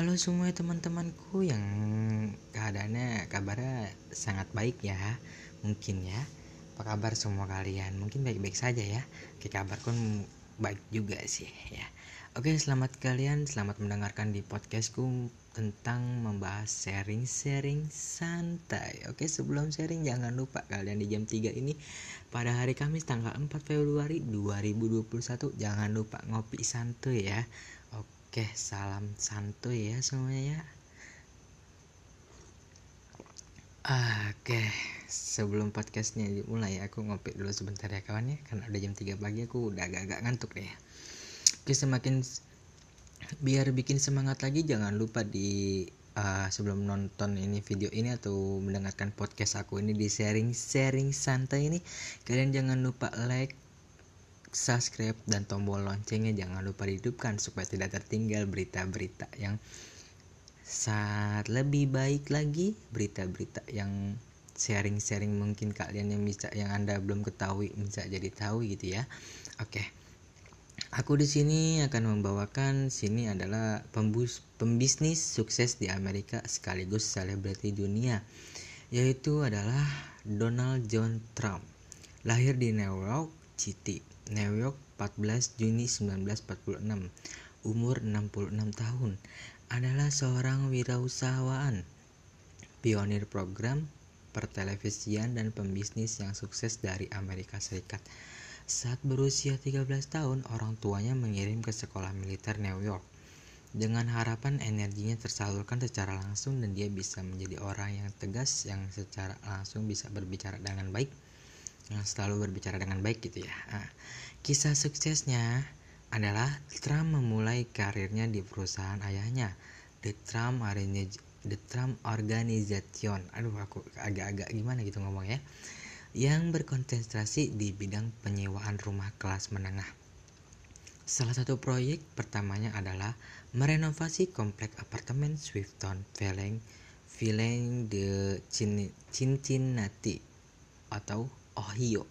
Halo semua teman-temanku yang keadaannya kabarnya sangat baik ya Mungkin ya. Apa kabar semua kalian? Mungkin baik-baik saja ya. Oke kabarku baik juga sih ya. Oke selamat kalian Selamat mendengarkan di podcastku Tentang membahas sharing-sharing santai. Oke sebelum sharing jangan lupa kalian di jam 3 ini Pada hari Kamis tanggal 4 Februari 2021 Jangan lupa ngopi santuy ya Oke, salam santuy ya semuanya ya. Oke, sebelum podcastnya dimulai aku ngopi dulu sebentar ya kawan ya Karena udah jam 3 pagi aku udah agak-agak ngantuk deh Oke, semakin biar bikin semangat lagi jangan lupa di uh, sebelum nonton ini video ini atau mendengarkan podcast aku ini di sharing-sharing santai ini Kalian jangan lupa like, subscribe dan tombol loncengnya jangan lupa dihidupkan supaya tidak tertinggal berita-berita yang saat lebih baik lagi berita-berita yang sharing-sharing mungkin kalian yang bisa yang anda belum ketahui bisa jadi tahu gitu ya. Oke. Aku di sini akan membawakan sini adalah pembus, pembisnis sukses di Amerika sekaligus selebriti dunia yaitu adalah Donald John Trump. Lahir di New York City New York 14 Juni 1946 umur 66 tahun. Adalah seorang wirausahawan pionir program pertelevisian dan pembisnis yang sukses dari Amerika Serikat. Saat berusia 13 tahun orang tuanya mengirim ke sekolah militer New York. Dengan harapan energinya tersalurkan secara langsung dan dia bisa menjadi orang yang tegas yang secara langsung bisa berbicara dengan baik selalu berbicara dengan baik gitu ya. Nah, kisah suksesnya adalah Trump memulai karirnya di perusahaan ayahnya, The Trump The Trump Organization. Aduh, aku agak-agak gimana gitu ngomong ya. Yang berkonsentrasi di bidang penyewaan rumah kelas menengah. Salah satu proyek pertamanya adalah merenovasi komplek apartemen Swifton Village, Village de Cincinnati atau Ohio.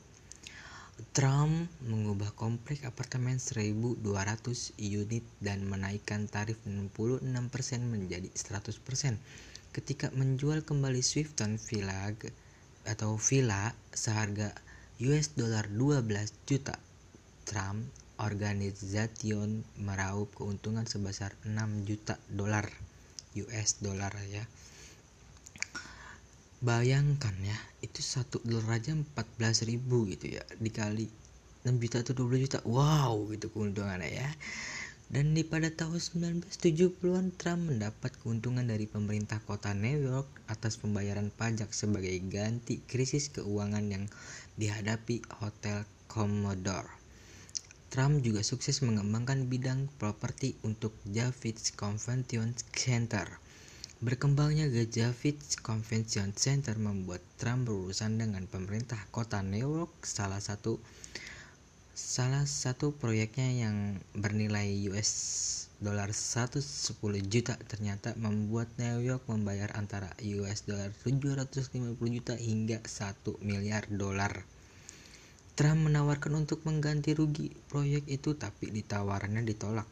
Trump mengubah komplek apartemen 1200 unit dan menaikkan tarif 66% menjadi 100% ketika menjual kembali Swifton Villa atau villa seharga US dollar 12 juta. Trump Organization meraup keuntungan sebesar 6 juta dolar US dollar ya bayangkan ya itu satu dolar aja 14 ribu gitu ya dikali 6 juta atau 20 juta. Wow gitu keuntungannya ya. Dan di pada tahun 1970-an Trump mendapat keuntungan dari pemerintah kota New York atas pembayaran pajak sebagai ganti krisis keuangan yang dihadapi Hotel Commodore. Trump juga sukses mengembangkan bidang properti untuk Javits Convention Center Berkembangnya Javits Convention Center membuat Trump berurusan dengan pemerintah kota New York. Salah satu salah satu proyeknya yang bernilai US dolar 110 juta ternyata membuat New York membayar antara US dolar 750 juta hingga 1 miliar dolar. Trump menawarkan untuk mengganti rugi proyek itu tapi ditawarannya ditolak.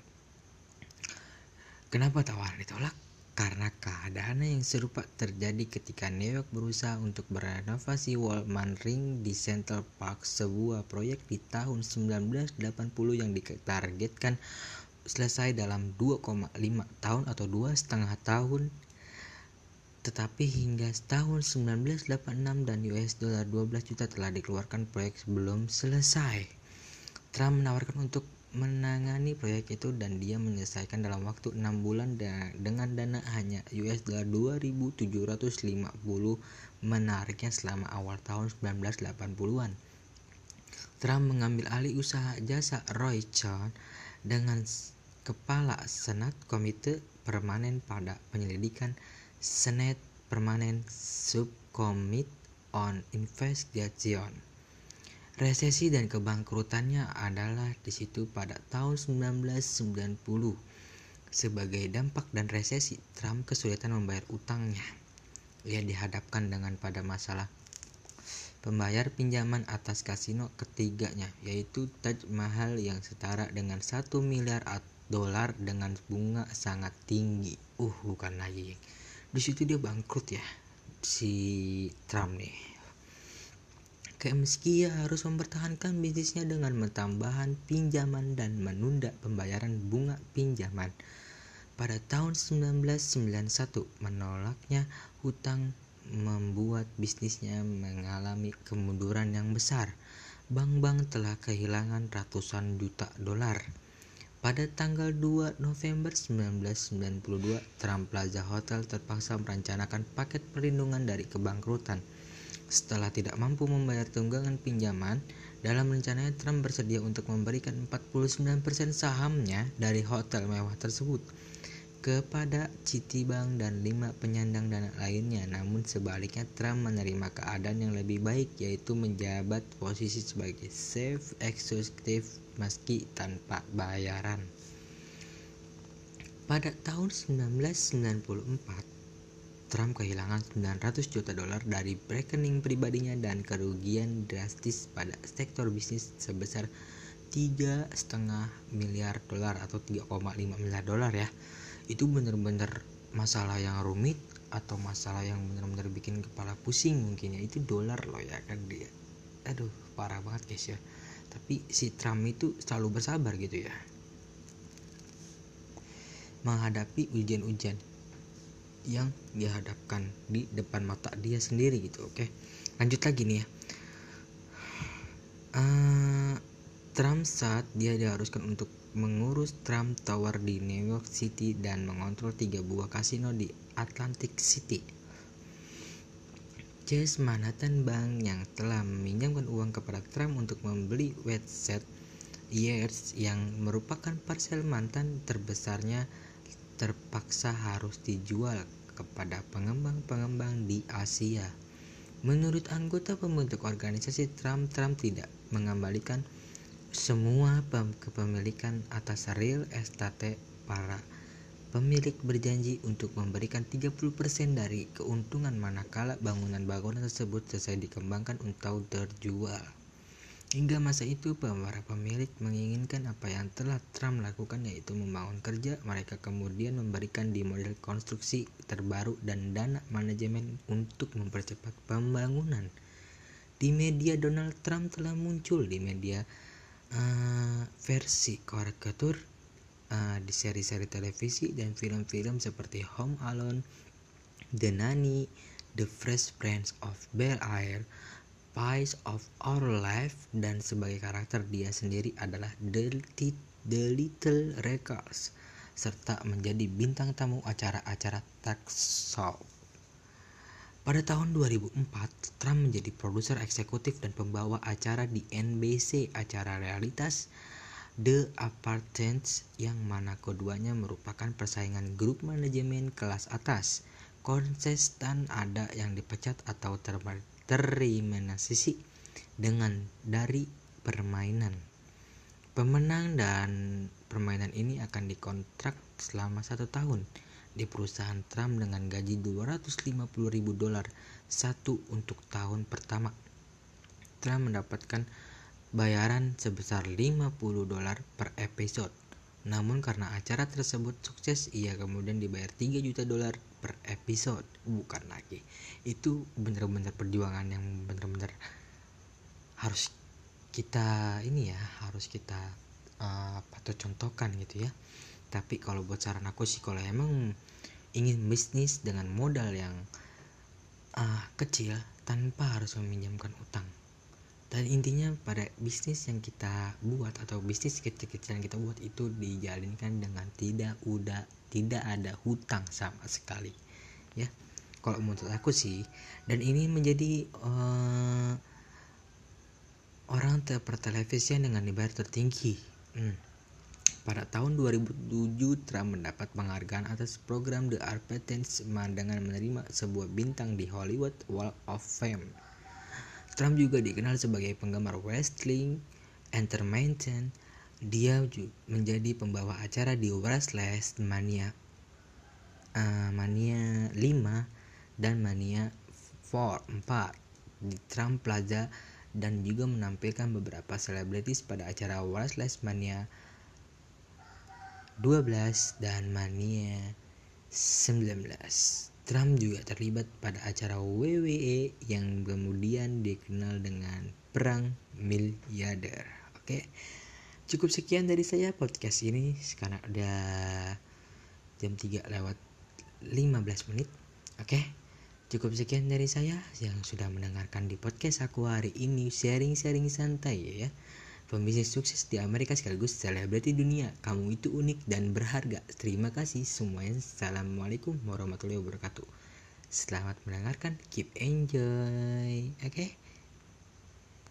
Kenapa tawaran ditolak? Karena keadaan yang serupa terjadi ketika New York berusaha untuk merenovasi Wallman Ring di Central Park, sebuah proyek di tahun 1980 yang ditargetkan selesai dalam 2,5 tahun atau dua setengah tahun tetapi hingga tahun 1986 dan US dollar 12 juta telah dikeluarkan proyek sebelum selesai. Trump menawarkan untuk menangani proyek itu dan dia menyelesaikan dalam waktu 6 bulan dengan dana hanya US dollar 2750 menariknya selama awal tahun 1980-an. Trump mengambil alih usaha jasa Roy John dengan kepala Senat Komite Permanen pada penyelidikan Senate Permanen Subcommittee on Investigation Resesi dan kebangkrutannya adalah di situ pada tahun 1990. Sebagai dampak dan resesi, Trump kesulitan membayar utangnya. Ia dihadapkan dengan pada masalah pembayar pinjaman atas kasino ketiganya, yaitu Taj Mahal yang setara dengan 1 miliar dolar dengan bunga sangat tinggi. Uh, bukan lagi. Di situ dia bangkrut ya si Trump nih. Ia harus mempertahankan bisnisnya dengan menambahkan pinjaman dan menunda pembayaran bunga pinjaman. Pada tahun 1991 menolaknya hutang membuat bisnisnya mengalami kemunduran yang besar. Bank-bank telah kehilangan ratusan juta dolar. Pada tanggal 2 November 1992, Trump Plaza Hotel terpaksa merencanakan paket perlindungan dari kebangkrutan. Setelah tidak mampu membayar tunggangan pinjaman, dalam rencananya Trump bersedia untuk memberikan 49% sahamnya dari hotel mewah tersebut kepada Citibank dan lima penyandang dana lainnya. Namun sebaliknya Trump menerima keadaan yang lebih baik yaitu menjabat posisi sebagai chief executive meski tanpa bayaran. Pada tahun 1994, Trump kehilangan 900 juta dolar dari rekening pribadinya dan kerugian drastis pada sektor bisnis sebesar tiga setengah miliar dolar atau 3,5 miliar dolar ya. Itu bener-bener masalah yang rumit atau masalah yang bener-bener bikin kepala pusing mungkin ya. Itu dolar loh ya kan dia. Aduh parah banget guys ya. Tapi si Trump itu selalu bersabar gitu ya. Menghadapi ujian-ujian yang dihadapkan di depan mata dia sendiri gitu oke? Lanjut lagi nih ya. Uh, Trump saat dia diharuskan untuk mengurus Trump Tower di New York City dan mengontrol tiga buah kasino di Atlantic City. Chase Manhattan Bank yang telah meminjamkan uang kepada Trump untuk membeli website Years yang merupakan parsel mantan terbesarnya terpaksa harus dijual kepada pengembang-pengembang di Asia. Menurut anggota pembentuk organisasi Trump, Trump tidak mengembalikan semua kepemilikan atas real estate para Pemilik berjanji untuk memberikan 30% dari keuntungan manakala bangunan-bangunan tersebut selesai dikembangkan untuk terjual. Hingga masa itu, para pemilik menginginkan apa yang telah Trump lakukan yaitu membangun kerja. Mereka kemudian memberikan di model konstruksi terbaru dan dana manajemen untuk mempercepat pembangunan. Di media Donald Trump telah muncul di media uh, versi karikatur uh, di seri-seri televisi dan film-film seperti Home Alone, The Nanny, The Fresh Prince of Bel Air, Pies of Our Life, dan sebagai karakter dia sendiri adalah The, Little Recalls, serta menjadi bintang tamu acara-acara talk show. Pada tahun 2004, Trump menjadi produser eksekutif dan pembawa acara di NBC, acara realitas The Apartments yang mana keduanya merupakan persaingan grup manajemen kelas atas. Konsisten ada yang dipecat atau tereliminasi dengan dari permainan. Pemenang dan permainan ini akan dikontrak selama satu tahun di perusahaan Trump dengan gaji 250 ribu dolar satu untuk tahun pertama. Trump mendapatkan bayaran sebesar 50 dolar per episode. Namun karena acara tersebut sukses, ia kemudian dibayar 3 juta dolar per episode. Bukan lagi. Itu benar-benar perjuangan yang benar-benar harus kita ini ya, harus kita uh, patut contohkan gitu ya. Tapi kalau buat saran aku sih kalau emang ingin bisnis dengan modal yang uh, kecil tanpa harus meminjamkan utang dan intinya pada bisnis yang kita buat atau bisnis kecil-kecil yang kita buat itu dijalinkan dengan tidak udah tidak ada hutang sama sekali ya. Kalau menurut aku sih dan ini menjadi uh, orang terpertelevisian dengan dibayar tertinggi. Hmm. pada tahun 2007 Trump mendapat penghargaan atas program The Arpentins dengan menerima sebuah bintang di Hollywood Wall of Fame Trump juga dikenal sebagai penggemar wrestling, entertainment. Dia juga menjadi pembawa acara di WrestleMania uh, Mania 5 dan Mania 4, 4 di Trump Plaza dan juga menampilkan beberapa selebritis pada acara WrestleMania 12 dan Mania 19. Trump juga terlibat pada acara WWE yang kemudian dikenal dengan Perang Miliarder. Oke. Cukup sekian dari saya podcast ini sekarang udah jam 3 lewat 15 menit. Oke. Cukup sekian dari saya yang sudah mendengarkan di podcast aku hari ini sharing-sharing santai ya. Pembisnis sukses di Amerika sekaligus selebriti dunia. Kamu itu unik dan berharga. Terima kasih semuanya. Assalamualaikum warahmatullahi wabarakatuh. Selamat mendengarkan. Keep enjoy. Oke. Okay?